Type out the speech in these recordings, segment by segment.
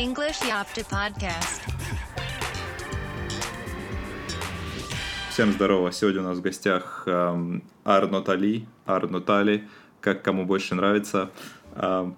English Yapta Podcast. Всем здорово. Сегодня у нас в гостях эм, Арно Тали, Арно Тали, как кому больше нравится. Эм,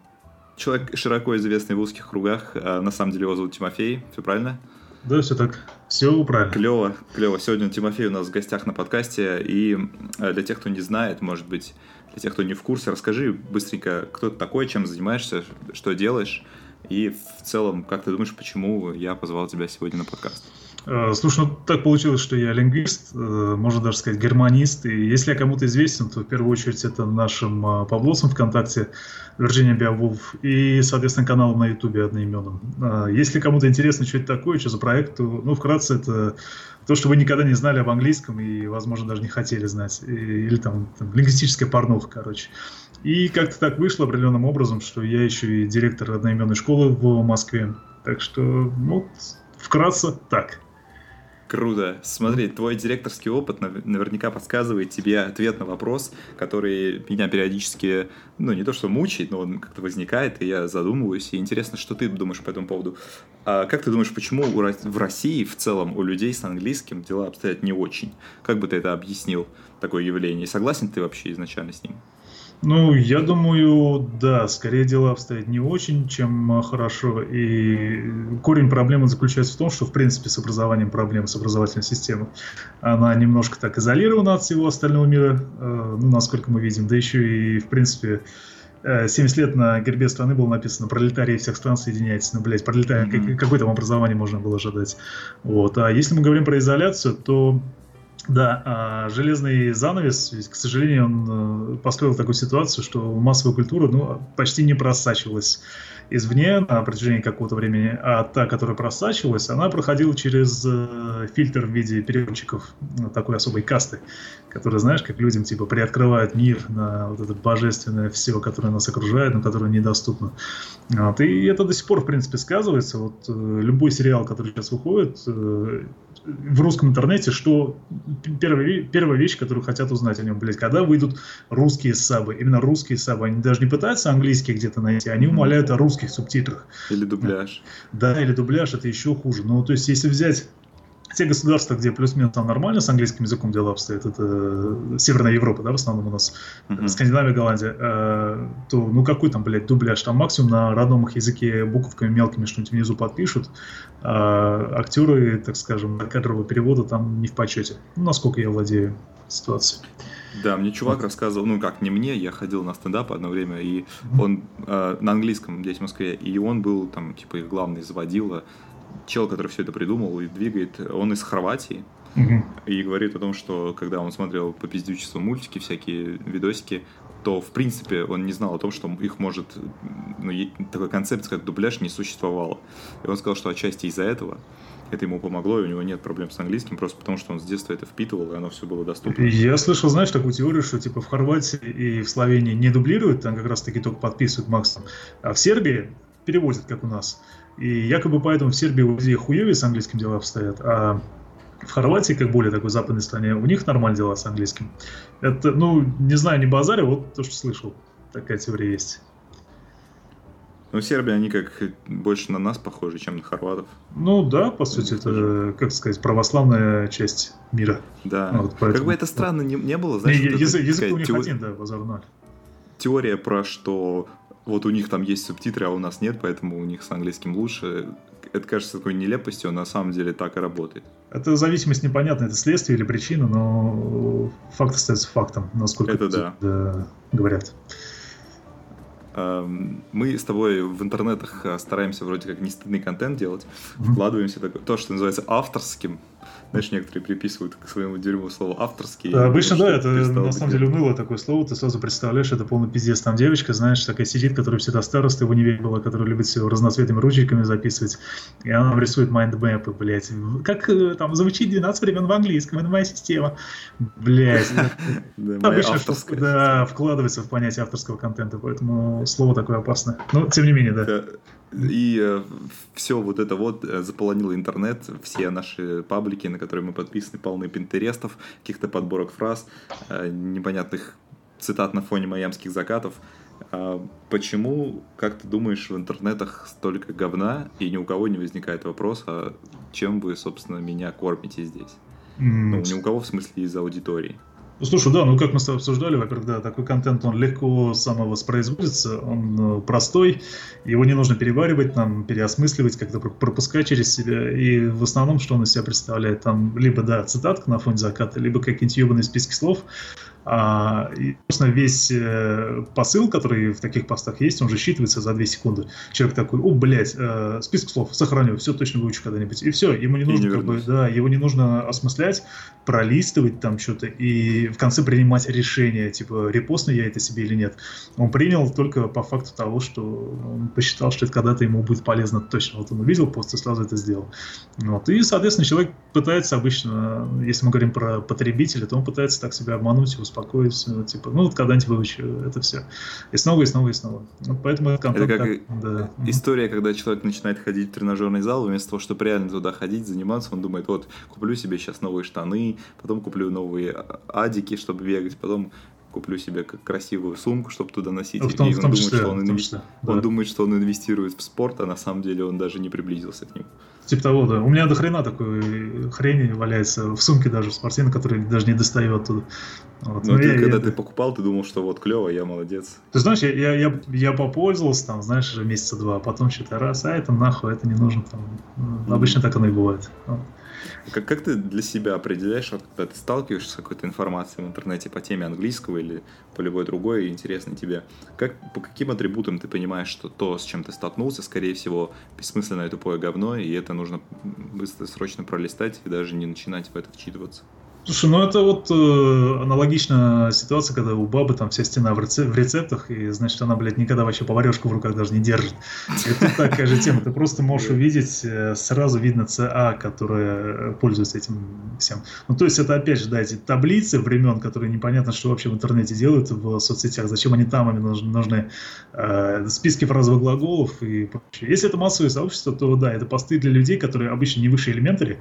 человек широко известный в узких кругах. Э, на самом деле его зовут Тимофей. Все правильно? Да, все так. Все правильно. Клево, клево. Сегодня Тимофей у нас в гостях на подкасте. И э, для тех, кто не знает, может быть, для тех, кто не в курсе, расскажи быстренько, кто ты такой, чем занимаешься, что делаешь. И в целом, как ты думаешь, почему я позвал тебя сегодня на подкаст? Э, Слушай, ну так получилось, что я лингвист, э, можно даже сказать германист. И если я кому-то известен, то в первую очередь это нашим э, Павлосом ВКонтакте, Вирджиния Биовулф, и, соответственно, каналом на Ютубе одноименным. Э, Если кому-то интересно, что это такое, что за проект, то, ну, вкратце, это то, что вы никогда не знали об английском и, возможно, даже не хотели знать. Или там, там лингвистическая порнуха, короче. И как-то так вышло определенным образом, что я еще и директор одноименной школы в Москве. Так что, ну, вкратце так. Круто. Смотри, твой директорский опыт нав- наверняка подсказывает тебе ответ на вопрос, который меня периодически, ну, не то что мучает, но он как-то возникает, и я задумываюсь. И интересно, что ты думаешь по этому поводу. А как ты думаешь, почему в России в целом у людей с английским дела обстоят не очень? Как бы ты это объяснил, такое явление? Согласен ты вообще изначально с ним? Ну, я думаю, да, скорее дела обстоят не очень, чем а, хорошо. И корень проблемы заключается в том, что, в принципе, с образованием проблемы с образовательной системой. Она немножко так изолирована от всего остального мира, э, ну, насколько мы видим. Да еще и, в принципе, э, 70 лет на гербе страны было написано «Пролетарии всех стран соединяйтесь». Ну, блядь, пролетарий, Мгм. как- какое там образование можно было ожидать? Вот. А если мы говорим про изоляцию, то да, а железный занавес, к сожалению, он э, построил такую ситуацию, что массовая культура ну, почти не просачивалась извне на протяжении какого-то времени, а та, которая просачивалась, она проходила через э, фильтр в виде переводчиков ну, такой особой касты, которые, знаешь, как людям типа приоткрывают мир на вот это божественное все, которое нас окружает, но которое недоступно. Вот, и это до сих пор, в принципе, сказывается. Вот э, любой сериал, который сейчас выходит, в русском интернете, что первая, первая вещь, которую хотят узнать о нем, блядь, когда выйдут русские сабы, именно русские сабы, они даже не пытаются английские где-то найти, они умоляют о русских субтитрах. Или дубляж? Да, или дубляж, это еще хуже. Ну, то есть, если взять те государства, где плюс-минус там нормально с английским языком дела обстоят, это э, Северная Европа, да, в основном у нас, Мгм. Скандинавия, Голландия, э, то ну какой там, блядь, дубляж? Там максимум на родном их языке буковками мелкими что-нибудь внизу подпишут, а актеры, так скажем, кадрового перевода там не в почете. Ну, насколько я владею ситуацией. Да, мне чувак рассказывал, ну как, не мне, я ходил на стендап одно время, и он э, на английском здесь в Москве, и он был там, типа, их главный заводила, чел, который все это придумал и двигает, он из Хорватии, Мгм. и говорит о том, что когда он смотрел по пиздючеству мультики, всякие видосики, то, в принципе, он не знал о том, что их может, ну, такой концепции, как дубляж, не существовало. И он сказал, что отчасти из-за этого это ему помогло, и у него нет проблем с английским, просто потому что он с детства это впитывал, и оно все было доступно. Я слышал, знаешь, такую теорию, что типа в Хорватии и в Словении не дублируют, там как раз таки только подписывают максимум, а в Сербии переводят, как у нас. И якобы поэтому в Сербии людей хуевее с английским дела обстоят, а в Хорватии, как более такой западной стране, у них нормально дела с английским. Это, ну, не знаю, не базарю, вот то, что слышал. Такая теория есть. Ну, Сербия, они как больше на нас похожи, чем на хорватов. Ну да, по сути, это, как сказать, православная часть мира. Да. А, вот поэтому- Как бы это странно не, не было, Не, знаешь, вот это язык, язык у них тео- один, да, базар ноль. теория про что вот у них там есть субтитры, а у нас нет, поэтому у них с английским луше. Это кажется такой нелепостью, а на самом деле так и работает. Это зависимость непонятна, это следствие или причина, но факт остается фактом, насколько Это да. да, говорят. Эм, Мы с тобой в интернетах э, стараемся вроде как не стыдный контент делать, вкладываемся так- то, что называется авторским. Знаешь, некоторые приписывают к своему дерьму слово авторский. Да, Обычно, да, это на самом деле унылое такое слово, ты сразу представляешь, это полный пиздец. Там девочка, знаешь, такая сидит, которая всегда староста в универе была, которая любит все разноцветными ручейками записывать, и она нам рисует майндмэпы, блядь. Как э, там звучит 12 времен в английском, это моя система. Блядь, Обычно да, вкладывается в понятие авторского контента, поэтому слово такое опасное. Но, тем не менее, да. Э, И все вот это вот э, заполонило интернет, все наши паблики, на которые мы подписаны, полны пинтерестов, каких-то подборок фраз, э, непонятных цитат на фоне майамских закатов. А почему, как ты думаешь, в интернетах столько говна, и ни у кого не возникает вопрос, а чем вы, собственно, меня кормите здесь? Ну, ни у кого, в смысле, из аудитории. Ну, слушай, да, ну как мы с тобой обсуждали, во-первых, да, такой контент, он легко самовоспроизводится, он э, простой, его не нужно переваривать, нам переосмысливать, как-то пропускать через себя, и в основном, что он из себя представляет, там, либо, да, цитатка на фоне заката, либо какие-нибудь ебаные списки слов, а, и, собственно, весь э, посыл, который в таких постах есть, он же считывается за 2 секунды. Человек такой, о, блядь, э, список слов сохраню, все точно выучу когда-нибудь. И все, ему не нужно, не как бы, да, его не нужно осмыслять, пролистывать там что-то и в конце принимать решение, типа, репостну я это себе или нет. Он принял только по факту того, что он посчитал, что это когда-то ему будет полезно точно. Вот он увидел пост и сразу это сделал. Вот. И, соответственно, человек пытается обычно, если мы говорим про потребителя, то он пытается так себя обмануть, успокоить, ну, типа, ну вот когда-нибудь выучу это все. И снова, и снова, и снова. Вот поэтому этот контент... Это как так, да. история, когда человек начинает ходить в тренажерный зал, вместо того, чтобы реально туда ходить, заниматься, он думает, вот, куплю себе сейчас новые штаны, потом куплю новые адики, чтобы бегать, потом куплю себе красивую сумку, чтобы туда носить. В том, и он, думает, числе, что он, инвести... числе, да. он думает, что он инвестирует в спорт, а на самом деле он даже не приблизился к нему. Типа того, да. У меня до хрена такой хрени валяется в сумке даже в спортивной, который даже не достаю оттуда. Вот. Но, Но ну, ты, я, когда я, ты покупал, ты думал, что вот клево, я молодец. Ты знаешь, я, я, я, я попользовался там, знаешь, уже месяца два, а потом что-то раз, а это нахуй, это не нужно там. Mm-hmm. Обычно так оно и бывает. Вот. Как, как ты для себя определяешь, вот, когда ты сталкиваешься с какой-то информацией в интернете по теме английского или по любой другой интересной тебе, как, по каким атрибутам ты понимаешь, что то, с чем ты столкнулся, скорее всего, бессмысленное тупое говно, и это нужно быстро, срочно пролистать и даже не начинать в это вчитываться? Слушай, ну это вот э, аналогично ситуация, когда у бабы там вся стена в, рецеп- в рецептах, и значит она, блядь, никогда вообще поварешку в руках даже не держит. Это такая же тема. Ты просто можешь увидеть, э, сразу видно ЦА, которая пользуется этим всем. Ну то есть это опять же, да, эти таблицы времен, которые непонятно, что вообще в интернете делают в соцсетях, зачем они там, им нужны, э, списки фразовых глаголов и прочее. Если это массовое сообщество, то да, это посты для людей, которые обычно не выше элементари,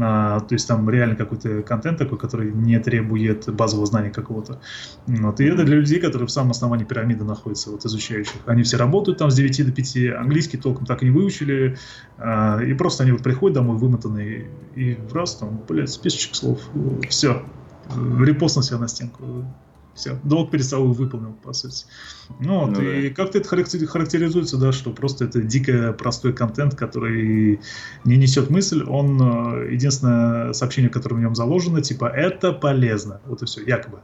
а, то есть там реально какой-то контент такой, который не требует базового знания какого-то. Вот. И это для людей, которые в самом основании пирамиды находятся, вот изучающих. Они все работают там с 9 до 5, английский толком так и не выучили, а, и просто они вот приходят домой вымотанные, и раз там, блядь, списочек слов, все, репостнул себя на стенку, все, долг перед собой выполнил, по сути. Ну, вот, ну и да. как-то это характеризуется, да, что просто это дико простой контент, который не несет мысль, он, э, единственное сообщение, которое в нем заложено, типа, это полезно, вот и все, якобы.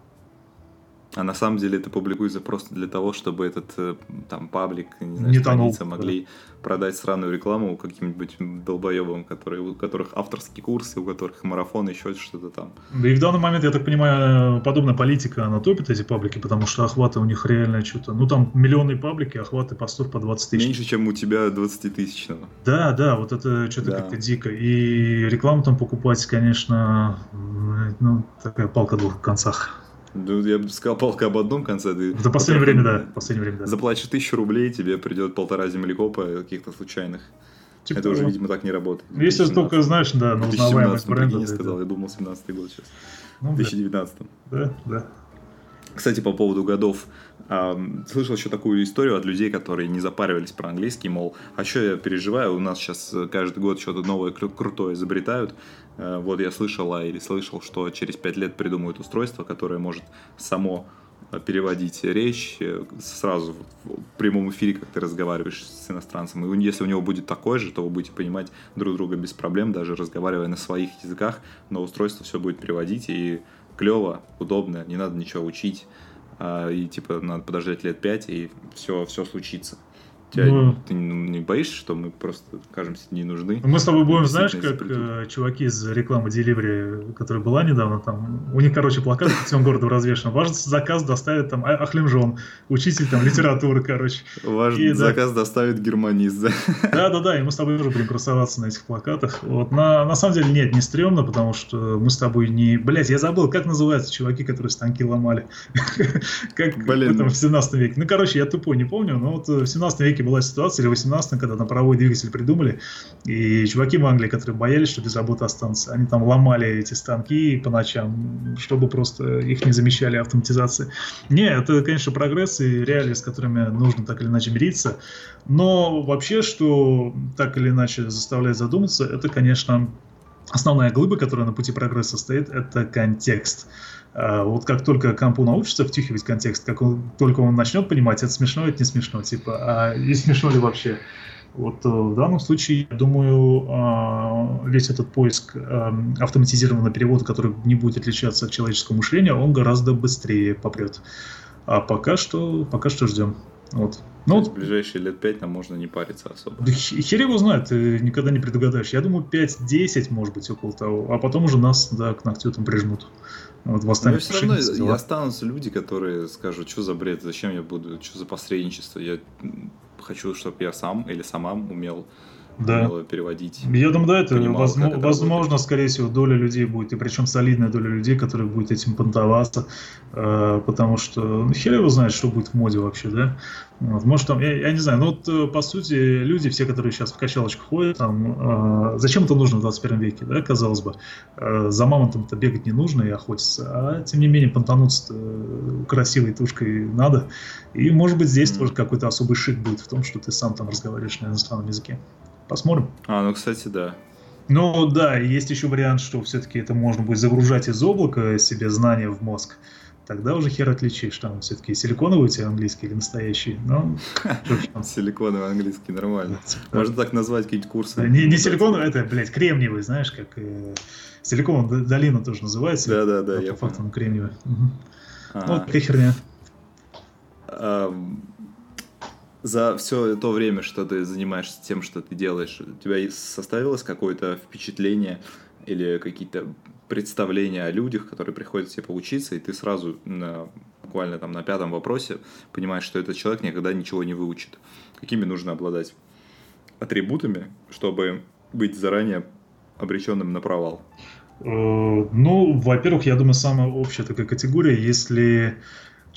А на самом деле это публикуется просто для того, чтобы этот э, там паблик, не знаю, не страница тонул, могли да. продать сраную рекламу каким-нибудь долбоебам, которые, у которых авторские курсы, у которых марафон, еще что-то там. Да и в данный момент, я так понимаю, подобная политика, она топит эти паблики, потому что охваты у них реально что-то, ну там миллионные паблики, охваты постов по 20 тысяч. Меньше, чем у тебя 20 тысячного. Да, да, вот это что-то да. как-то дико. И рекламу там покупать, конечно, ну, такая палка двух концах. Ну, я бы сказал, палка об одном конце. Ты, За последнее время, да. Последнее время, да. Заплатишь тысячу рублей, тебе придет полтора землекопа каких-то случайных. Типа, это уже, видимо, так не работает. Ну, если только, знаешь, да, на узнаваемость бренда. не сказал, я думал, 17-й год сейчас. Ну, 2019 Да, да. Кстати, по поводу годов, слышал еще такую историю от людей, которые не запаривались про английский, мол, а что я переживаю, у нас сейчас каждый год что-то новое крутое изобретают. Э, вот я слышала или слышал, что через пять лет придумают устройство, которое может само переводить речь э, сразу в прямом эфире, как ты разговариваешь с иностранцем. И если у него будет такое же, то вы будете понимать друг друга без проблем, даже разговаривая на своих языках, но устройство все будет переводить, и клево, удобно, не надо ничего учить, а, и типа надо подождать лет пять, и все, все случится. Тебя, ну, ты не боишься, что мы просто кажемся не нужны? Мы с тобой будем, знаешь, как э, чуваки из рекламы Delivery, которая была недавно там, у них, короче, плакат по всему городу развешен. Ваш заказ доставит там а, Ахлимжон, учитель там литературы, короче. Ваш и, заказ да, доставит германист, да? Да-да-да, и мы с тобой тоже будем красоваться на этих плакатах. Вот, на, на самом деле, нет, не стрёмно, потому что мы с тобой не... Блять, я забыл, как называются чуваки, которые станки ломали? Как в 17 веке. Ну, короче, я тупой, не помню, но вот в 17 веке веке была ситуация, или в 18 когда на паровой двигатель придумали, и чуваки в Англии, которые боялись, что без работы останутся, они там ломали эти станки по ночам, чтобы просто их не замещали автоматизации. Не, это, конечно, прогресс и реалии, с которыми нужно так или иначе мириться, но вообще, что так или иначе заставляет задуматься, это, конечно, основная глыба, которая на пути прогресса стоит, это контекст. А, вот как только компу научится втюхивать контекст, как он, только он начнет понимать, это смешно, это не смешно, типа, а не смешно ли вообще? Вот э, в данном случае, я думаю, а, весь этот поиск эм, автоматизированного перевода, который не будет отличаться от человеческого мышления, он гораздо быстрее попрет. А пока что, пока что ждем. Вот. Ну, в ближайшие лет пять нам можно не париться особо. Да хер его знает, ты никогда не предугадаешь. Я думаю, 5-10, может быть, около того. А потом уже нас, да, к ногтю там прижмут. Вот Но все равно и останутся люди, которые скажут, что за бред, зачем я буду, что за посредничество. Я хочу, чтобы я сам или сама умел да. переводить. Я думаю, да, это понимал, возможно, это возможно скорее всего, доля людей будет, и причем солидная доля людей, которые будет этим понтоваться, э, потому что ну, хер его знает, что будет в моде вообще, да. Вот, может, там, я, я не знаю, но вот, э, по сути, люди, все, которые сейчас в качалочку ходят, там, э, зачем это нужно в 21 веке, да, казалось бы. Э, за мамонтом-то бегать не нужно и охотиться, а, тем не менее, понтануться красивой тушкой надо. И, может быть, здесь mm-hmm. тоже какой-то особый шик будет в том, что ты сам там разговариваешь на иностранном языке. Посмотрим. А, ну, кстати, да. Ну, да, есть еще вариант, что все-таки это можно будет загружать из облака себе знания в мозг. Тогда уже хер отличишь, там все-таки силиконовый у тебя английский или настоящий. Ну, Силиконовый английский, нормально. Можно так назвать какие-то курсы. Не, не силиконовый, это, блядь, кремниевый, знаешь, как э, силиконовая долина тоже называется. Да, да, да. По факту кремниевый. Ну, такая херня за все то время, что ты занимаешься тем, что ты делаешь, у тебя составилось какое-то впечатление или какие-то представления о людях, которые приходят тебе поучиться, и ты сразу на, буквально там на пятом вопросе понимаешь, что этот человек никогда ничего не выучит. Какими нужно обладать атрибутами, чтобы быть заранее обреченным на провал? Э, ну, во-первых, я думаю, самая общая такая категория, если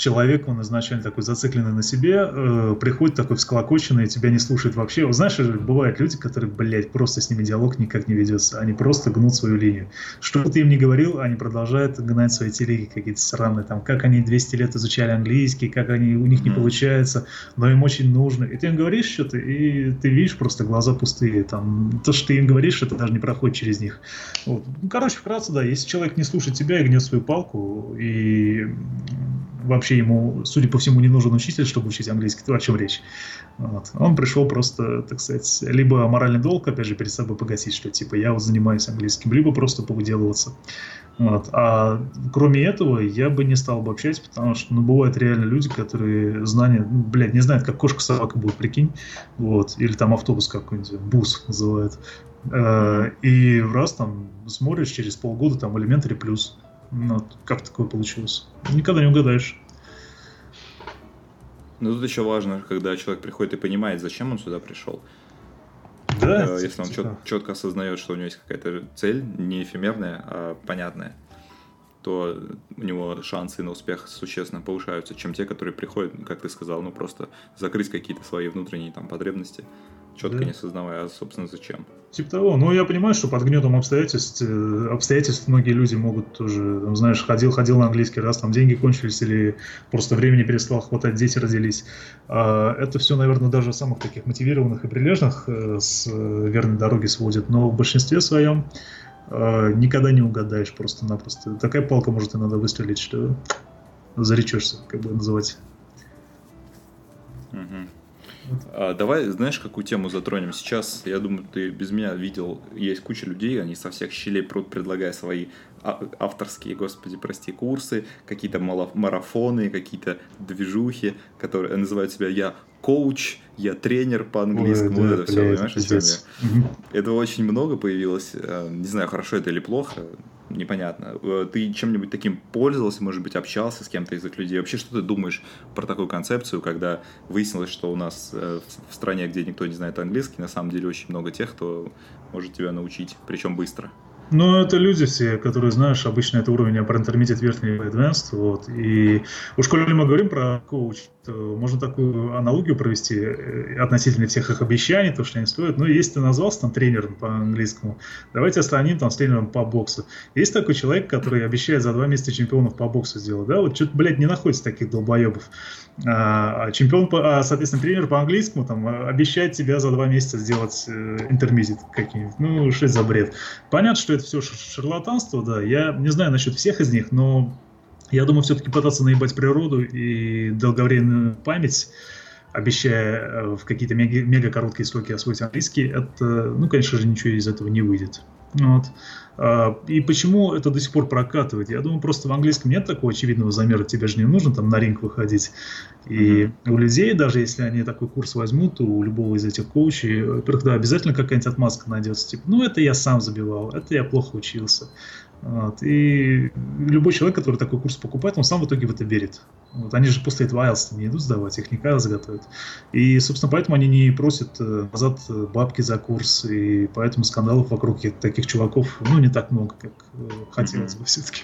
человек, он изначально такой зацикленный на себе, э, приходит такой всколокоченный, тебя не слушает вообще. Знаешь, бывают люди, которые, блядь, просто с ними диалог никак не ведется. Они просто гнут свою линию. Что ты им не говорил, они продолжают гнать свои телеги какие-то сраные, там, как они 200 лет изучали английский, как они, у них не получается, но им очень нужно. И ты им говоришь что-то, и ты видишь просто глаза пустые. Там, то, что ты им говоришь, это даже не проходит через них. Вот. Ну, короче, вкратце, да, если человек не слушает тебя и гнет свою палку, и вообще ему, судя по всему, не нужен учитель, чтобы учить английский, то о чем речь. Вот. Он пришел просто, так сказать, либо моральный долг, опять же, перед собой погасить, что типа я вот занимаюсь английским, либо просто повыделываться. Вот. А кроме этого, я бы не стал бы общаться, потому что, ну, бывают реально люди, которые знания, ну, блядь, не знают, как кошка собака будет, прикинь, вот, или там автобус какой-нибудь, бус называют, э, и раз там смотришь через полгода там элементари плюс, ну, как такое получилось? Никогда не угадаешь. Ну, тут еще важно, когда человек приходит и понимает, зачем он сюда пришел. Да. Э, если он чет, четко осознает, что у него есть какая-то цель, не эфемерная, а понятная, то у него шансы на успех существенно повышаются, чем те, которые приходят, как ты сказал, ну просто закрыть какие-то свои внутренние там потребности четко да. не осознавая, а, собственно, зачем. Типа того. Ну, я понимаю, что под гнетом обстоятельств, э, обстоятельств многие люди могут тоже, там, знаешь, ходил, ходил на английский раз, там деньги кончились или просто времени перестало хватать, дети родились. А это все, наверное, даже самых таких мотивированных и прилежных э, с э, верной дороги сводит, но в большинстве своем никогда не угадаешь просто-напросто. Такая палка может иногда выстрелить, что заречешься, как бы называть. Угу. А, давай, знаешь, какую тему затронем? Сейчас, я думаю, ты без меня видел, есть куча людей, они со всех щелей прут, предлагая свои а, авторские, господи, прости, курсы, какие-то марафоны, какие-то движухи, которые называют себя «я коуч», «я тренер» по-английскому, Ой, да, это все, понимаешь, о чем я? Этого очень много появилось, а, не знаю, хорошо это или плохо, непонятно. Э, ты чем-нибудь таким пользовался, может быть, общался с кем-то из этих людей? Вообще, что ты думаешь про такую концепцию, когда выяснилось, что у нас э, в стране, где никто не знает английский, на самом деле очень много тех, кто может тебя научить, причем быстро? Ну, это люди все, которые, знаешь, обычно это уровень intermediate, верхний advanced, вот, и уж коли мы говорим про коуч, то можно такую аналогию провести э, относительно всех их обещаний, то, что они стоят. Ну, если ты назвался там тренером по английскому, давайте остановим там с тренером по боксу. Есть такой человек, который обещает за два месяца чемпионов по боксу сделать, да, вот что-то, блядь, не находится таких долбоебов. А, а чемпион, по, а, соответственно, тренер по английскому там обещает тебя за два месяца сделать э, интермедит какие-нибудь. Ну, что за бред? Понятно, что это все шарлатанство, да. Я не знаю насчет всех из них, но я думаю, все-таки пытаться наебать природу и долговременную память, обещая э, в какие-то мега, мега короткие сроки освоить английский, это, ну, конечно же, ничего из этого не выйдет. Вот. А, и почему это до сих пор прокатывает? Я думаю, просто в английском нет такого очевидного замера, тебе же не нужно там на ринг выходить. И mm-hmm. у людей, даже если они такой курс возьмут, у любого из этих коучей, во-первых, да, обязательно какая-нибудь отмазка найдется. Типа, ну это я сам забивал, это я плохо учился. Вот. И любой человек, который такой курс покупает, он сам в итоге в это верит. Вот. Они же после этого IELTS не идут сдавать, их не IELTS готовят. И, собственно, поэтому они не просят э, назад бабки за курс, и поэтому скандалов вокруг таких чуваков, ну, не так много, как э, хотелось бы все-таки.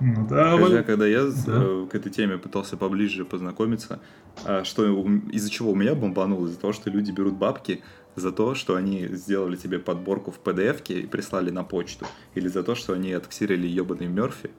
Да, Хотя, когда я да. Э, к этой теме пытался поближе познакомиться, а что из-за чего у меня бомбануло, из-за того, что люди берут бабки за то, что они сделали тебе подборку в PDF и прислали на почту, или за то, что они отксирили ебаный Мерфи,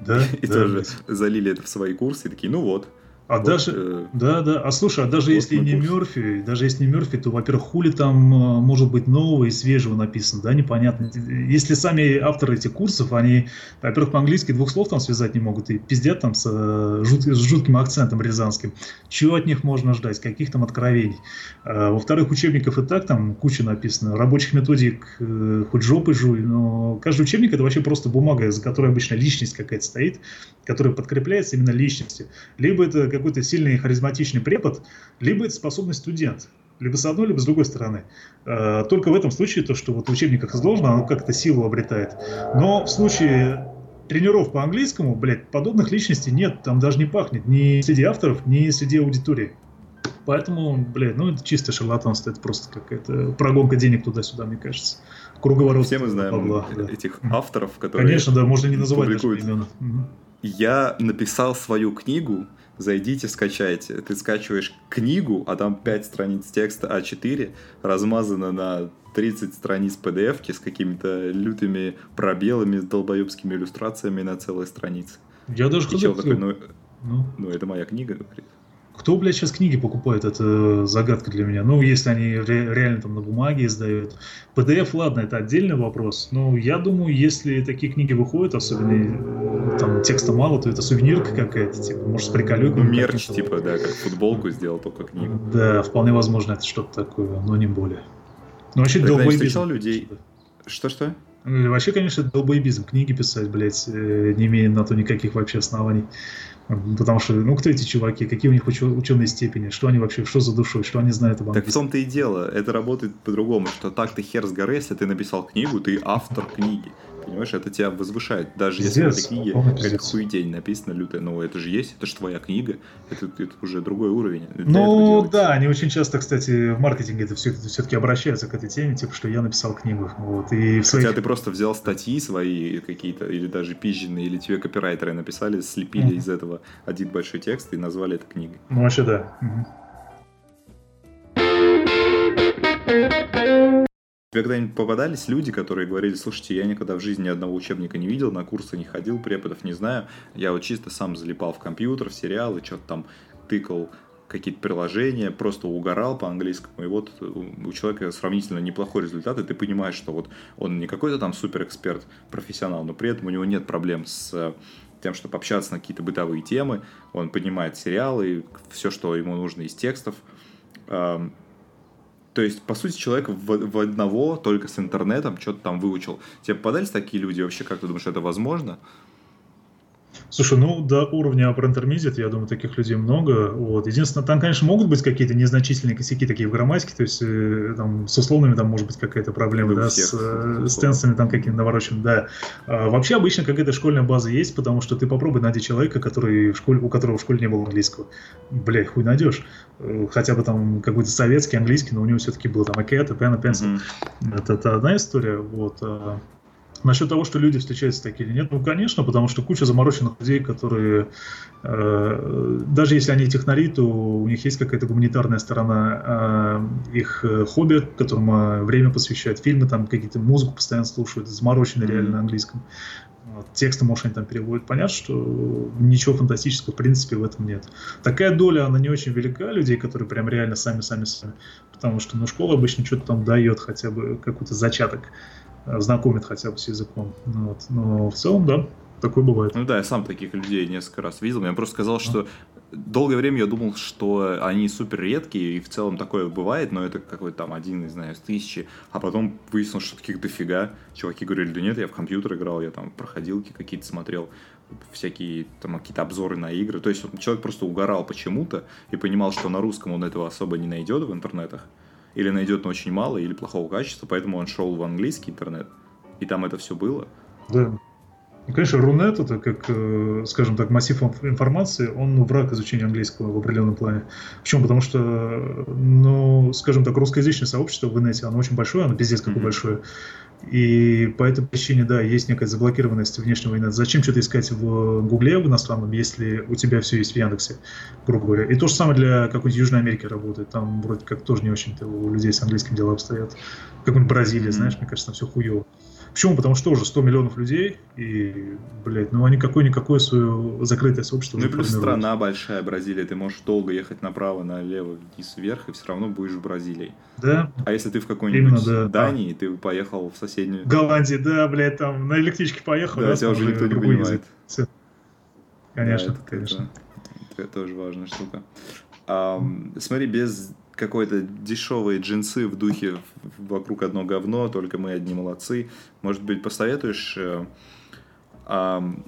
да, и да, тоже залили это в свои курсы, и такие, ну вот, а вот, даже, э, да, да, а слушай, а даже вот если не курс. Мерфи, даже если не Мерфи, то, во-первых, хули там э, может быть нового и свежего написано, да, непонятно. Если сами авторы этих курсов, они, во-первых, по-английски двух слов там связать не могут и пиздят там с, э, жут, с жутким акцентом рязанским, чего от них можно ждать, каких там откровений. А, во-вторых, учебников и так там куча написано, рабочих методик э, хоть жопы жуй, но каждый учебник это вообще просто бумага, за которой обычно личность какая-то стоит, которая подкрепляется именно личностью. Либо это какой-то сильный харизматичный препод, либо это способный студент. Либо с одной, либо с другой стороны. А, только в этом случае то, что вот в учебниках изложено, оно как-то силу обретает. Но в случае тренеров по английскому, блядь, подобных личностей нет, там даже не пахнет ни среди авторов, ни среди аудитории. Поэтому, блядь, ну это чисто шарлатанство, это просто какая-то прогонка денег туда-сюда, мне кажется. Круговорот. Все мы знаем бабла, этих да. авторов, которые Конечно, да, можно не называть публикуют. даже имена. Я написал свою книгу, зайдите, скачайте. Ты скачиваешь книгу, а там 5 страниц текста А4, размазано на 30 страниц PDF с какими-то лютыми пробелами, с долбоебскими иллюстрациями на целой странице. Я даже хотел... такой, ну, ну, ну, это моя книга, говорит. Кто, блядь, сейчас книги покупает, это загадка для меня. Ну, если они ре- реально там на бумаге издают. PDF, ладно, это отдельный вопрос. Но я думаю, если такие книги выходят, особенно э, там текста мало, то это сувенирка какая-то, типа, может, с приколюком. Ну, мерч, типа, да, как футболку сделал только книгу. Да, вполне возможно, это что-то такое, но не более. Ну, вообще, Тогда я встречал людей... Что-что? Вообще, конечно, долбоебизм. Книги писать, блядь, э, не имея на то никаких вообще оснований. Потому что, ну, кто эти чуваки, какие у них уч- ученые степени, что они вообще, что за душой, что они знают об английском. Так в том-то и дело, это работает по-другому, что так ты хер с горы, если ты написал книгу, ты автор книги. Понимаешь, это тебя возвышает. Даже если в этой книге какая-то хуетень написана лютая, но это же есть, это же твоя книга, это, это уже другой уровень. Ну да, они очень часто, кстати, в маркетинге это все, все-таки обращаются к этой теме, типа, что я написал книгу. Вот, и в своих... Хотя ты просто взял статьи свои какие-то, или даже пизженные, или тебе копирайтеры написали, слепили mm-hmm. из этого один большой текст и назвали это книгой. Ну вообще да. Mm-hmm. Тебе когда-нибудь попадались люди, которые говорили, слушайте, я никогда в жизни ни одного учебника не видел, на курсы не ходил, преподов не знаю, я вот чисто сам залипал в компьютер, в сериалы, что-то там тыкал какие-то приложения, просто угорал по английскому, и вот у человека сравнительно неплохой результат, и ты понимаешь, что вот он не какой-то там суперэксперт, профессионал, но при этом у него нет проблем с тем, чтобы общаться на какие-то бытовые темы, он понимает сериалы, все, что ему нужно из текстов, то есть, по сути, человек в, в одного только с интернетом что-то там выучил. Тебе попадались такие люди вообще? Как ты думаешь, это возможно? Слушай, ну до уровня Upper Intermediate, я думаю, таких людей много. Вот. Единственное, там, конечно, могут быть какие-то незначительные косяки такие в грамматике, то есть э, там с условными там может быть какая-то проблема, да, всех, с, э, с тенсами там какими-то навороченными, да. А, вообще обычно какая-то школьная база есть, потому что ты попробуй найти человека, который в школе, у которого в школе не было английского. Бля, хуй найдешь. Э, хотя бы там какой-то советский английский, но у него все-таки был там пен, пенсил. Mm-hmm. Это, это одна история, вот. Насчет того, что люди встречаются такие или нет, ну, конечно, потому что куча замороченных людей, которые, э, даже если они технари, то у них есть какая-то гуманитарная сторона э, их э, хобби, которому время посвящают, фильмы, там какие-то музыку постоянно слушают, замороченные mm-hmm. реально на английском. Вот, тексты, может, они там переводят. Понятно, что ничего фантастического, в принципе, в этом нет. Такая доля, она не очень велика, людей, которые прям реально сами-сами-сами. Потому что, ну, школа обычно что-то там дает хотя бы какой-то зачаток. Э, знакомит хотя бы с языком. Ну вот. Но в целом, да, такое бывает. Ну да, я сам таких людей несколько раз видел. Я просто сказал, что долгое время я думал, что они супер редкие, и в целом такое бывает, но это какой-то там один, не знаю, из тысячи. А потом выяснилось, что таких дофига. Чуваки говорили, да нет, я в компьютер играл, я там проходилки какие-то смотрел, всякие там какие-то обзоры на игры. То есть человек просто угорал почему-то и понимал, что на русском он этого особо не найдет в интернетах или найдет очень мало, или плохого качества, поэтому он шел в английский интернет, и там это все было. Да. Ну, конечно, Рунет это как, э, скажем так, массив информации, он враг изучения английского в определенном плане. Почему? Потому что, ну, скажем так, русскоязычное сообщество в инете, оно очень большое, оно пиздец какое mm-hmm. большое. И по этой причине, да, есть некая заблокированность внешнего инета. Зачем что-то искать в Гугле в иностранном, если у тебя все есть в Яндексе, грубо говоря. И то же самое для какой-нибудь Южной Америки работает. Там вроде как тоже не очень-то у людей с английским дела обстоят. Как-нибудь Бразилия, mm-hmm. знаешь, мне кажется, там все хуево. Почему? Потому что уже 100 миллионов людей, и, блядь, ну они какое-никакое свое закрытое сообщество Ну и плюс страна большая, Бразилия, ты можешь долго ехать направо, налево, вниз, вверх, и все равно будешь в Бразилии. Да. А если ты в какой-нибудь да, Дании, да. ты поехал в соседнюю... Голландии, да, блядь, там на электричке поехал. Да, тебя уже никто не понимает. Все. Конечно, да, это, конечно. Это, это тоже важная штука. А, смотри, без какой-то дешевые джинсы в духе вокруг одно говно, только мы одни молодцы. Может быть, посоветуешь э,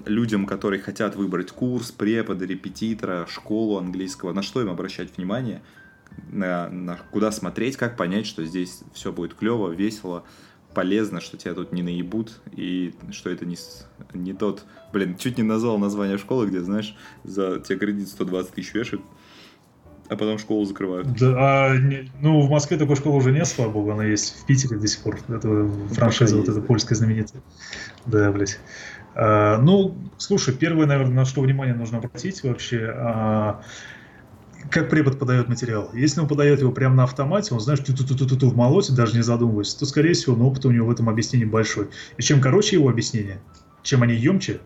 людям, которые хотят выбрать курс, препода, репетитора, школу английского, на что им обращать внимание, на, на куда смотреть, как понять, что здесь все будет клево, весело, полезно, что тебя тут не наебут, и что это не, не тот... Блин, чуть не назвал название школы, где, знаешь, за тебе кредит 120 тысяч вешают, а потом школу закрывают. Да, а, не, ну, в Москве такой школы уже нет, слава богу, она есть в Питере до сих пор. Это франшиза вот эта польская знаменитая. Да, блядь. А, ну, слушай, первое, наверное, на что внимание нужно обратить вообще, а, как препод подает материал. Если он подает его прямо на автомате, он, знаешь, ту-ту-ту-ту-ту в молоте, даже не задумываясь, то, скорее всего, но опыт у него в этом объяснении большой. И чем короче его объяснение, чем они емче,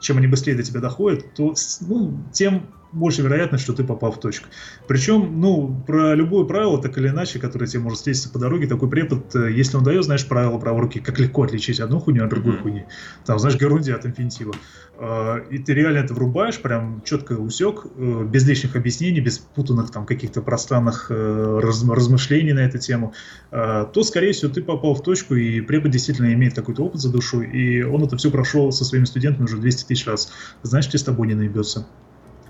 чем они быстрее до тебя доходят, то ну, тем больше вероятность, что ты попал в точку. Причем, ну, про любое правило, так или иначе, которое тебе может встретиться по дороге, такой препод, э, если он дает, знаешь, правила правой руки, как легко отличить одну хуйню от другой mm-hmm. хуйни. Там, знаешь, Гарунди от инфинитива. А, и ты реально это врубаешь, прям четко усек, э, без лишних объяснений, без путанных там каких-то пространных э, размышлений на эту тему, а, то, скорее всего, ты попал в точку, и препод действительно имеет какой-то опыт за душу, и он это все прошел со своими студентами уже 200 тысяч раз. Значит, и с тобой не наебется.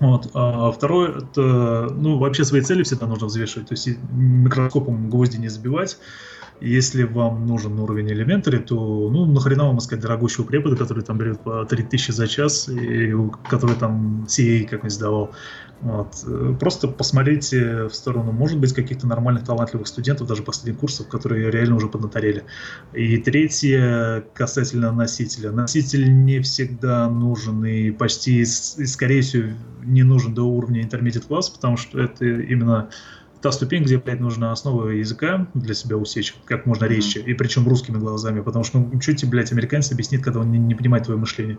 Вот. А второе, это, ну, вообще свои цели всегда нужно взвешивать, то есть микроскопом гвозди не забивать. Если вам нужен уровень элементари, то, ну, нахрена вам искать дорогущего препода, который там берет по 3000 за час, и который там CA как-нибудь сдавал. Вот. Просто посмотрите в сторону, может быть, каких-то нормальных, талантливых студентов, даже последних курсов, которые реально уже поднаторели. И третье, касательно носителя. Носитель не всегда нужен и почти, и, скорее всего, не нужен до уровня intermediate класс, потому что это именно та ступень, где, блядь, нужно основу языка для себя усечь как можно резче, и причем русскими глазами, потому что, ну, что тебе, блядь, американец объяснит, когда он не, не понимает твое мышление.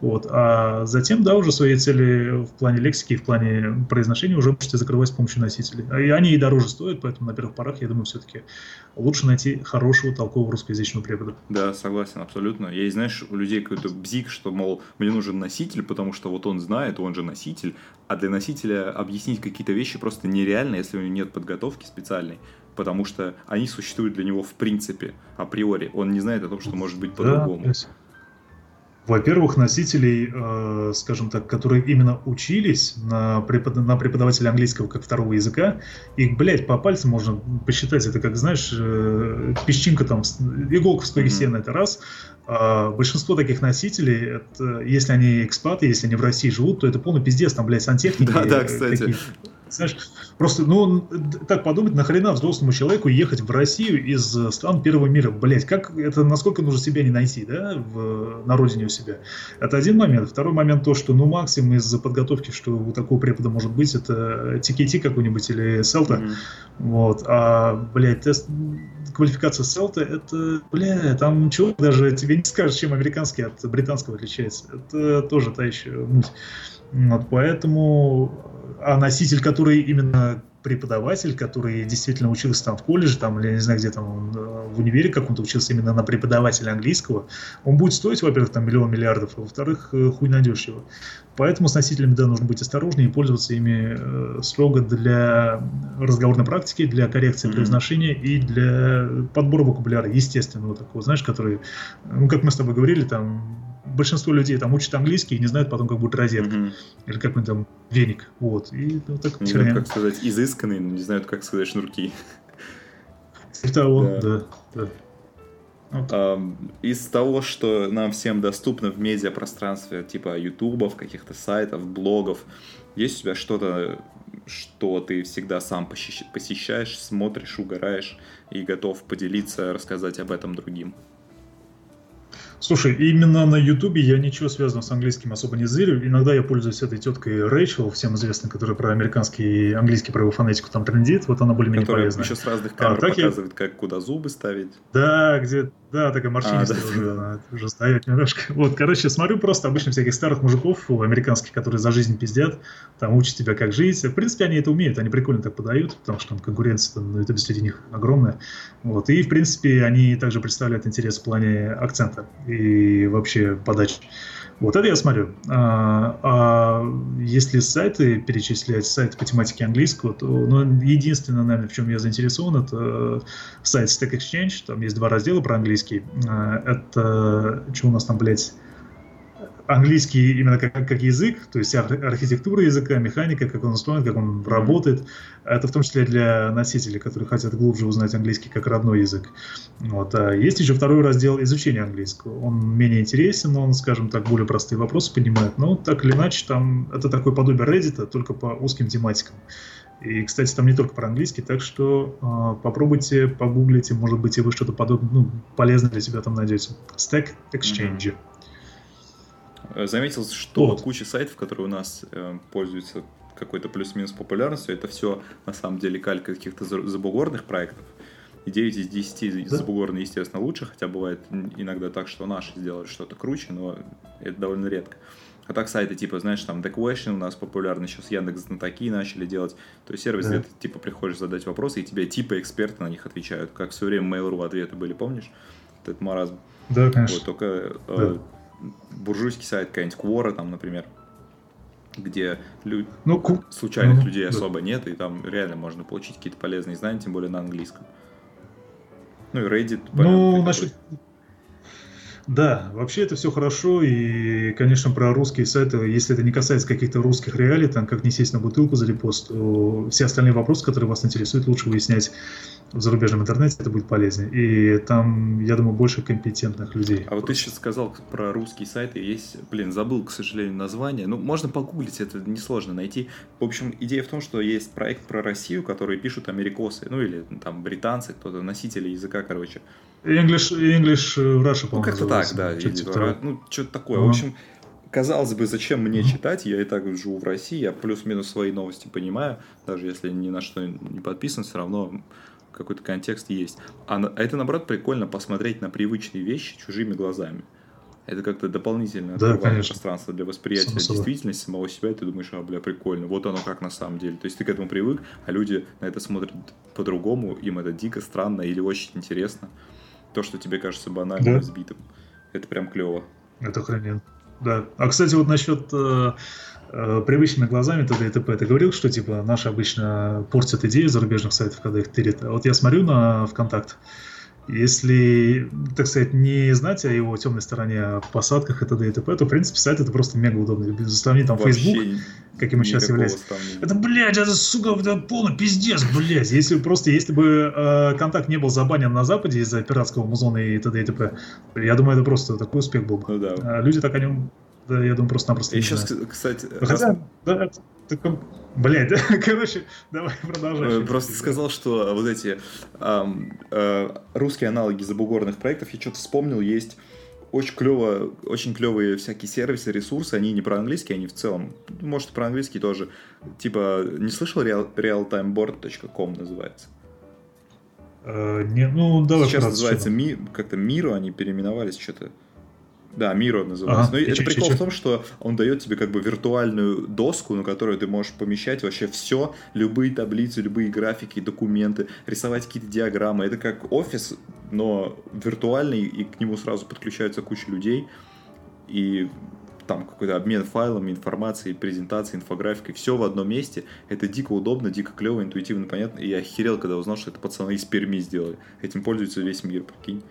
Вот. А затем, да, уже свои цели в плане лексики, в плане произношения уже можете закрывать с помощью носителей. И они и дороже стоят, поэтому на первых порах, я думаю, все-таки лучше найти хорошего, толкового русскоязычного препода. Да, согласен, абсолютно. Есть, знаешь, у людей какой-то бзик, что, мол, мне нужен носитель, потому что вот он знает, он же носитель, а для носителя объяснить какие-то вещи просто нереально, если у него нет подготовки специальной, потому что они существуют для него в принципе, априори. Он не знает о том, что может быть по-другому. Да, во-первых, носителей, э, скажем так, которые именно учились на, препод... на преподавателя английского как второго языка, их, блядь, по пальцам можно посчитать. Это как, знаешь, э, песчинка там, иголка в стоге mm-hmm. сена, это раз. А большинство таких носителей, это, если они экспаты, если они в России живут, то это полный пиздец, там, блядь, сантехники. Да, да, кстати знаешь, просто, ну, так подумать, нахрена взрослому человеку ехать в Россию из стран первого мира, блять, как это, насколько нужно себя не найти, да, в, на родине у себя. Это один момент. Второй момент то, что, ну, максимум из подготовки, что у такого препода может быть, это TKT какой-нибудь или селта, mm-hmm. вот, а, блядь, тест, квалификация селта, это, бля, там чего даже тебе не скажешь, чем американский от британского отличается. Это тоже та еще муть. Вот поэтому, а носитель, который именно преподаватель, который действительно учился там в колледже, там, или я не знаю, где там он, э, в универе каком-то учился именно на преподавателя английского, он будет стоить, во-первых, там миллион миллиардов, а во-вторых, э, хуй найдешь его. Поэтому с носителями, да, нужно быть осторожнее и пользоваться ими э, строго для разговорной практики, для коррекции mm-hmm. произношения и для подбора вокабуляра, естественного такого, знаешь, который, ну, как мы с тобой говорили, там, большинство людей там учат английский и не знают потом, как будет розетка. Mm-hmm. Или какой-нибудь там веник. Вот. И вот так не знают, как сказать изысканный, но не знают, как сказать шнурки. Того, да. да, да. Вот. Из того, что нам всем доступно в медиапространстве, типа ютубов, каких-то сайтов, блогов, есть у тебя что-то, что ты всегда сам посещаешь, смотришь, угораешь и готов поделиться, рассказать об этом другим? Слушай, именно на Ютубе я ничего связанного с английским особо не зырю. Иногда я пользуюсь этой теткой Рэйчел, всем известной, которая про американский английский его фонетику там трендит. Вот она более-менее полезная. еще с разных камер а, показывает, я... как куда зубы ставить. Да, где да, такая морщинистая а, да. уже, она уже встает немножко. Вот, короче, смотрю просто обычно всяких старых мужиков американских, которые за жизнь пиздят, там учат тебя, как жить. В принципе, они это умеют, они прикольно так подают, потому что там конкуренция на ютубе среди них огромная. Вот, и, в принципе, они также представляют интерес в плане акцента и вообще подачи. Вот это я смотрю. А, а если сайты перечислять, сайты по тематике английского, то ну, единственное, наверное, в чем я заинтересован, это сайт Stack Exchange. Там есть два раздела про английский. А, это, что у нас там, блядь, английский именно как, как язык, то есть архитектура языка, механика, как он устроен, как он работает. Это в том числе для носителей, которые хотят глубже узнать английский как родной язык. Вот. А есть еще второй раздел изучения английского. Он менее интересен, но он, скажем так, более простые вопросы поднимает. Но так или иначе, там это такое подобие Reddit, только по узким тематикам. И, кстати, там не только про английский, так что э, попробуйте, погуглите, может быть, и вы что-то подобное, ну, полезное для себя там найдете. Stack Exchange. Mm-hmm. Э, заметил, что вот. куча сайтов, которые у нас э, пользуются какой-то плюс-минус популярностью, это все на самом деле калька каких-то забугорных проектов. И 9 из 10 да? забугорные, естественно, лучше, хотя бывает иногда так, что наши сделали что-то круче, но это довольно редко. А так сайты типа, знаешь, там The Question у нас популярны, сейчас Яндекс знатоки начали делать. То есть сервис, да. где ты типа приходишь задать вопросы, и тебе типа эксперты на них отвечают, как в свое время Mail.ru ответы были, помнишь? Этот маразм. Да, конечно. Вот, только э, да. э, буржуйский сайт какая-нибудь Quora, там, например, где лю... ну, ку... случайных ну, людей да. особо нет, и там реально можно получить какие-то полезные знания, тем более на английском. Ну и Reddit. Ну, насчет... Да, вообще это все хорошо, и, конечно, про русские сайты, если это не касается каких-то русских реалий, там, как не сесть на бутылку за репост, то все остальные вопросы, которые вас интересуют, лучше выяснять в зарубежном интернете, это будет полезнее. И там, я думаю, больше компетентных людей. А вот ты сейчас сказал про русские сайты, есть, блин, забыл, к сожалению, название, ну, можно погуглить, это несложно найти. В общем, идея в том, что есть проект про Россию, который пишут америкосы, ну, или там британцы, кто-то, носители языка, короче. English, English Russia, по-моему, Ну, как-то так, да. Что типа, ну, что-то такое. Uh-huh. В общем, казалось бы, зачем мне читать? Я и так живу в России, я плюс-минус свои новости понимаю, даже если ни на что не подписан, все равно какой-то контекст есть. А, а это, наоборот, прикольно посмотреть на привычные вещи чужими глазами. Это как-то дополнительное да, пространство для восприятия Само действительности самого себя, и ты думаешь, а, бля, прикольно, вот оно как на самом деле. То есть ты к этому привык, а люди на это смотрят по-другому, им это дико странно или очень интересно то, что тебе кажется банальным, да? избитым. Это прям клево. Это охрененно. Да. А, кстати, вот насчет э, э, привычными глазами т.д. и т.п. Ты говорил, что, типа, наши обычно портят идеи зарубежных сайтов, когда их тырят. А вот я смотрю на ВКонтакт, если, так сказать, не знать о его темной стороне, о посадках и т.д. и т.п., то, в принципе, сайт это просто мега удобно. Сравни там Вообще Facebook, каким он сейчас является. Это, блядь, это, сука, это полный пиздец, блядь. Если просто, если бы э, контакт не был забанен на Западе из-за пиратского музона и т.д. и т.п., я думаю, это просто такой успех был бы. Ну, да. А люди так о нем, да, я думаю, просто-напросто сейчас, знают. кстати... Хотя, раз... да, это, Блять, короче, давай продолжай. Э, просто сказал, что вот эти эм, э, русские аналоги забугорных проектов, я что-то вспомнил, есть очень клево, очень клевые всякие сервисы, ресурсы, они не про английский, они в целом, может, про английский тоже. Типа, не слышал real, realtimeboard.com называется? Uh, не, ну, давай Сейчас называется ми, как-то Миру, они переименовались что-то. Да, Миро называется. Ага, Но это чё, прикол чё, в том, что он дает тебе как бы виртуальную доску, на которую ты можешь помещать вообще все, любые таблицы, любые графики, документы, рисовать какие-то диаграммы. Это как офис, но виртуальный, и к нему сразу подключаются куча людей. И там какой-то обмен файлами, информацией, презентацией, инфографикой, все в одном месте. Это дико удобно, дико клево, интуитивно понятно. И я охерел, когда узнал, что это пацаны из Перми сделали. Этим пользуется весь мир, прикинь.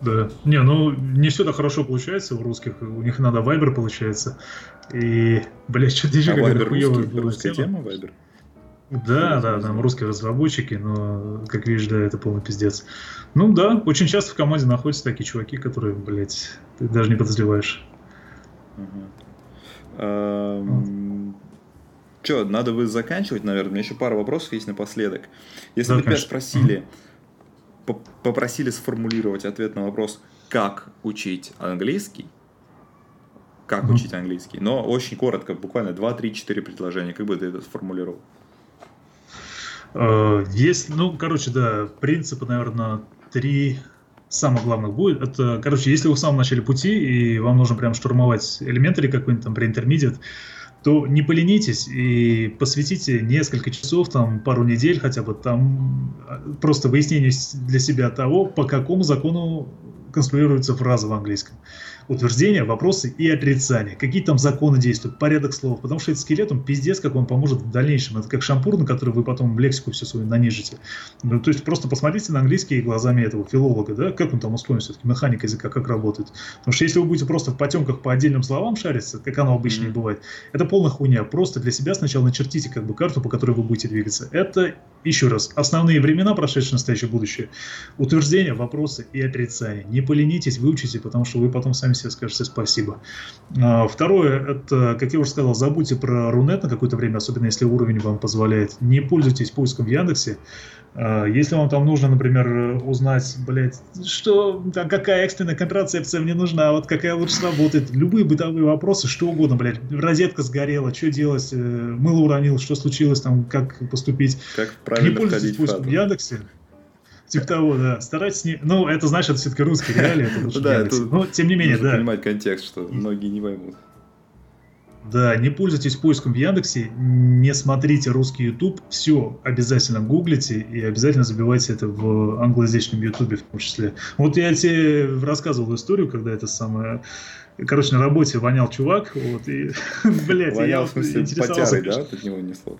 Да. Не, ну не все так хорошо получается у русских. У них надо Вайбер получается. И, блядь, что-то еще а хуевая русский, русская тема Вайбер? Да, да, там русские разработчики, но, как видишь, да, это полный пиздец. Ну да, очень часто в команде находятся такие чуваки, которые, блядь, ты даже не подозреваешь. Че, надо бы заканчивать, наверное. У меня еще пара вопросов есть напоследок. Если бы тебя спросили, попросили сформулировать ответ на вопрос, как учить английский, как mm-hmm. учить английский, но очень коротко, буквально 2, 3, 4 предложения, как бы ты это сформулировал? Э, есть, ну, короче, да, принципы, наверное, три самых главных будет. Это, короче, если вы в самом начале пути, и вам нужно прям штурмовать элементари какой-нибудь там pre-intermediate, то не поленитесь и посвятите несколько часов, там, пару недель хотя бы, там, просто выяснению для себя того, по какому закону конструируется фраза в английском утверждения, вопросы и отрицания. Какие там законы действуют, порядок слов. Потому что этот скелет, он пиздец, как он поможет в дальнейшем. Это как шампур, на который вы потом в лексику всю свою нанижите. Ну, то есть просто посмотрите на английский глазами этого филолога, да, как он там устроен все-таки, механика языка, как работает. Потому что если вы будете просто в потемках по отдельным словам шариться, как оно обычно mm-hmm. бывает, это полная хуйня. Просто для себя сначала начертите как бы карту, по которой вы будете двигаться. Это, еще раз, основные времена, прошедшее, настоящее, будущее. Утверждения, вопросы и отрицания. Не поленитесь, выучите, потому что вы потом сами себе скажете спасибо. А, второе, это, как я уже сказал, забудьте про Рунет на какое-то время, особенно если уровень вам позволяет. Не пользуйтесь поиском в Яндексе. А, если вам там нужно, например, узнать, блядь, что, какая экстренная контрацепция мне нужна, вот какая лучше сработает, любые бытовые вопросы, что угодно, блядь, розетка сгорела, что делать, э, мыло уронил, что случилось там, как поступить. Как правильно Не пользуйтесь поиском в Яндексе. Типа того, да. Старайтесь не... Ну, это значит, это все-таки русский реалии, это лучше да, Но, тем не менее, да. понимать контекст, что многие не поймут. Да, не пользуйтесь поиском в Яндексе, не смотрите русский YouTube, все обязательно гуглите и обязательно забивайте это в англоязычном YouTube в том числе. Вот я тебе рассказывал историю, когда это самое... Короче, на работе вонял чувак, вот, и, блядь, вонял, я в смысле, интересовался... да, от него несло?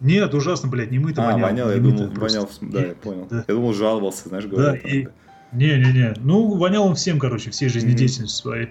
Нет, ужасно, блядь, не мыто а, вонял. вонял, я думал, вонял, да, я понял. Да. Я думал, жаловался, знаешь, говорил. Да, и... Не-не-не, ну, вонял он всем, короче, всей жизнедеятельностью mm-hmm. своей.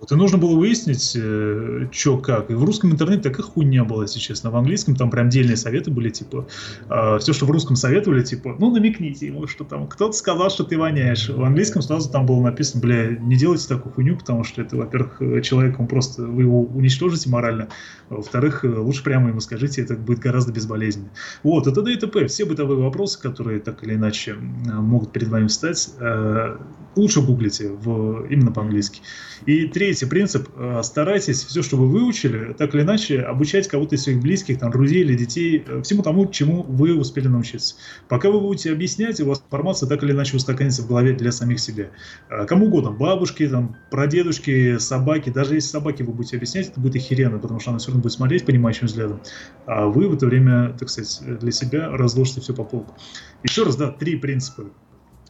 Вот и нужно было выяснить, э, что как. И в русском интернете такая хуйня была, если честно. В английском там прям отдельные советы были, типа, э, все, что в русском советовали, типа, ну, намекните ему, что там кто-то сказал, что ты воняешь. В английском сразу там было написано, бля, не делайте такую хуйню, потому что это, во-первых, человек, он просто, вы его уничтожите морально. Во-вторых, лучше прямо ему скажите, это будет гораздо безболезненнее. Вот, это т.д. и т.п. Все бытовые вопросы, которые так или иначе э, могут перед вами встать, э, лучше гуглите в, именно по-английски. И третий принцип. Э, старайтесь все, что вы выучили, так или иначе обучать кого-то из своих близких, там, друзей или детей э, всему тому, чему вы успели научиться. Пока вы будете объяснять, у вас информация так или иначе устаканится в голове для самих себя. Э, кому угодно, бабушки, там, прадедушки, собаки, даже если собаки вы будете объяснять, это будет охеренно, потому что она все равно будет смотреть понимающим взглядом. А вы в это время, так сказать, для себя разложите все по полку. Еще раз, да, три принципа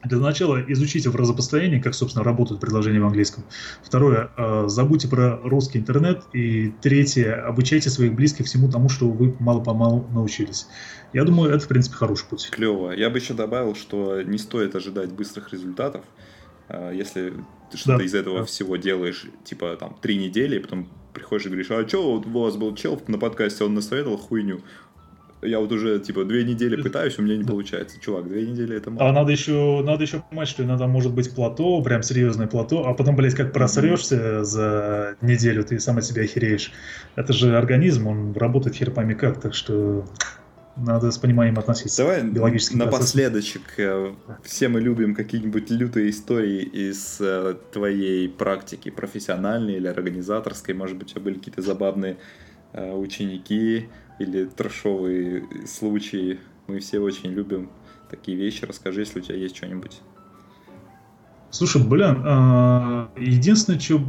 для начала изучите фразопостроение, как, собственно, работают предложения в английском. Второе, э, забудьте про русский интернет. И третье, обучайте своих близких всему тому, что вы мало-помалу научились. Я думаю, это, в принципе, хороший путь. Клево. Я бы еще добавил, что не стоит ожидать быстрых результатов. Э, если ты что-то да. из этого да. всего делаешь, типа, там, три недели, и потом приходишь и говоришь, а что, вот у вас был чел на подкасте, он насоветовал хуйню я вот уже, типа, две недели пытаюсь, у меня не получается. Чувак, две недели это мало. А надо еще, надо еще понимать, что иногда может быть плато, прям серьезное плато, а потом, блядь, как просрешься за неделю, ты сам от себя охереешь. Это же организм, он работает хер пойми как, так что надо с пониманием относиться. Давай Биологический напоследочек. э, Все мы любим какие-нибудь лютые истории из э, твоей практики, профессиональной или организаторской. Может быть, у тебя были какие-то забавные э, ученики или трешовые случаи. Мы все очень любим такие вещи. Расскажи, если у тебя есть что-нибудь. Слушай, блин, а, единственное, что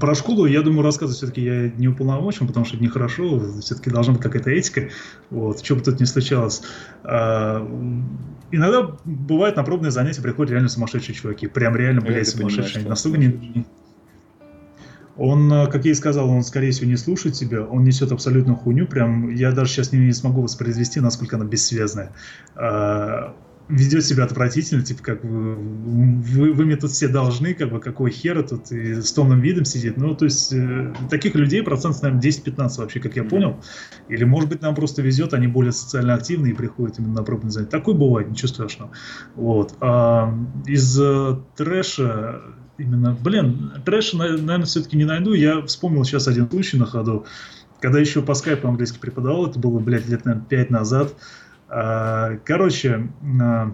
про школу, я думаю, рассказывать все-таки я не уполномочен, потому что это нехорошо, все-таки должна быть какая-то этика, вот, что бы тут ни случалось. А, Иногда бывает на пробные занятия приходят реально сумасшедшие чуваки, прям реально, блядь, сумасшедшие. он Настолько не... Он, а, как я и сказал, он, скорее всего, не слушает тебя, он несет абсолютную хуйню, прям, я даже сейчас не, не смогу воспроизвести, насколько она бессвязная. А, ведет себя отвратительно, типа как вы, вы, вы мне тут все должны, как бы какой хера тут и с томным видом сидит. Ну, то есть э, таких людей процентов, наверное, 10-15 вообще, как я понял. Или, может быть, нам просто везет, они более социально активны и приходят именно на пробные занятия. Такое бывает, ничего страшного. Вот. А из э, трэша именно, блин, трэша, на- наверное, все-таки не найду. Я вспомнил сейчас один случай на ходу. Когда еще по скайпу английский преподавал, это было, блядь, лет, наверное, 5 назад. А, Короче, а,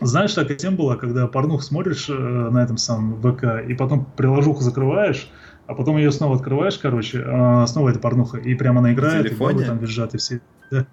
знаешь, такая тема была, когда порнух смотришь э, на этом самом ВК, и потом приложуху закрываешь, а потом ее снова открываешь, короче, а, снова эта порнуха, и прямо она играет, и бабы там визжат, и все. Да.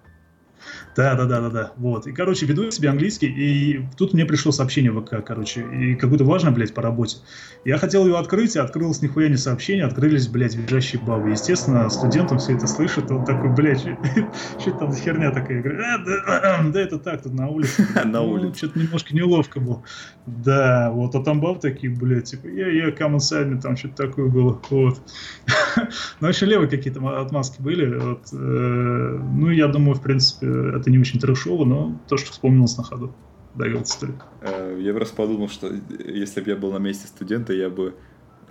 Да, да, да, да, да. Вот. И, короче, веду я себе английский, и тут мне пришло сообщение в ВК, короче, и какое-то важное, блядь, по работе. Я хотел ее открыть, а открылось нихуя не сообщение, открылись, блядь, визжащие бабы. Естественно, студентам все это слышит, он такой, блядь, что это там за херня такая? Я говорю, «А, да, да это так, тут на улице. На Ну, улице. Что-то немножко неловко было. Да, вот, а там баб такие, блядь, типа, я, я, come inside там что-то такое было, вот. Ну, еще левые какие-то ма- отмазки были, вот. э, Ну, я думаю, в принципе, это не очень трешово, но то, что вспомнилось на ходу. Дает историю. Э, Я просто подумал, что если бы я был на месте студента, я бы,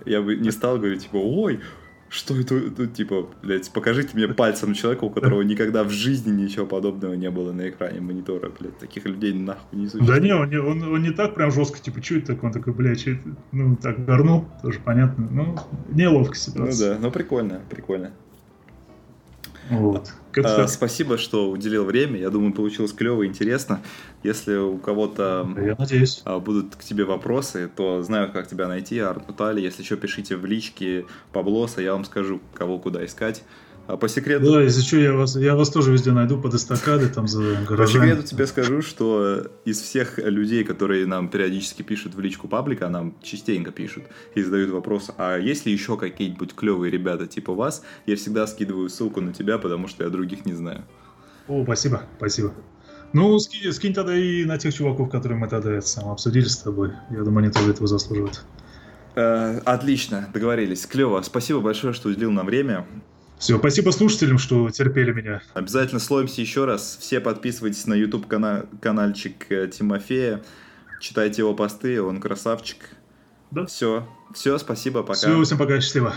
я бы не стал говорить, типа, ой, что это, это, типа, блядь, покажите мне пальцем человека, у которого никогда в жизни ничего подобного не было на экране монитора, блядь, таких людей нахуй не Да существует. не, он, не- он, он не так прям жестко, типа, что это такое? Он такой, блядь, что это? Ну, так горнул, тоже понятно. Ну, неловко Ну ситуация. да, ну прикольно, прикольно. Вот. А, спасибо, что уделил время. Я думаю, получилось клево и интересно. Если у кого-то Я надеюсь. а, будут к тебе вопросы, то знаю, как тебя найти, Артутали. Если что, пишите в личке Паблоса, я вам скажу, кого куда искать. А по секрету, Да, если что, я вас, я вас тоже везде найду под эстакадой, там за по гаражами. секрету тебе скажу, что из всех людей, которые нам периодически пишут в личку паблика, нам частенько пишут и задают вопрос, а есть ли еще какие-нибудь клевые ребята типа вас, я всегда скидываю ссылку на тебя, потому что я других не знаю. О, спасибо, спасибо. Ну, скинь, скинь тогда и на тех чуваков, которые мы тогда это сам обсудили с тобой. Я думаю, они тоже этого заслуживают. Э, отлично, договорились. Клево. Спасибо большое, что уделил нам время. Все, спасибо слушателям, что терпели меня. Обязательно слоимся еще раз. Все подписывайтесь на YouTube кана- каналчик э, Тимофея. Читайте его посты, он красавчик. Да. Все. Все, спасибо, пока. Все, всем пока, счастливо.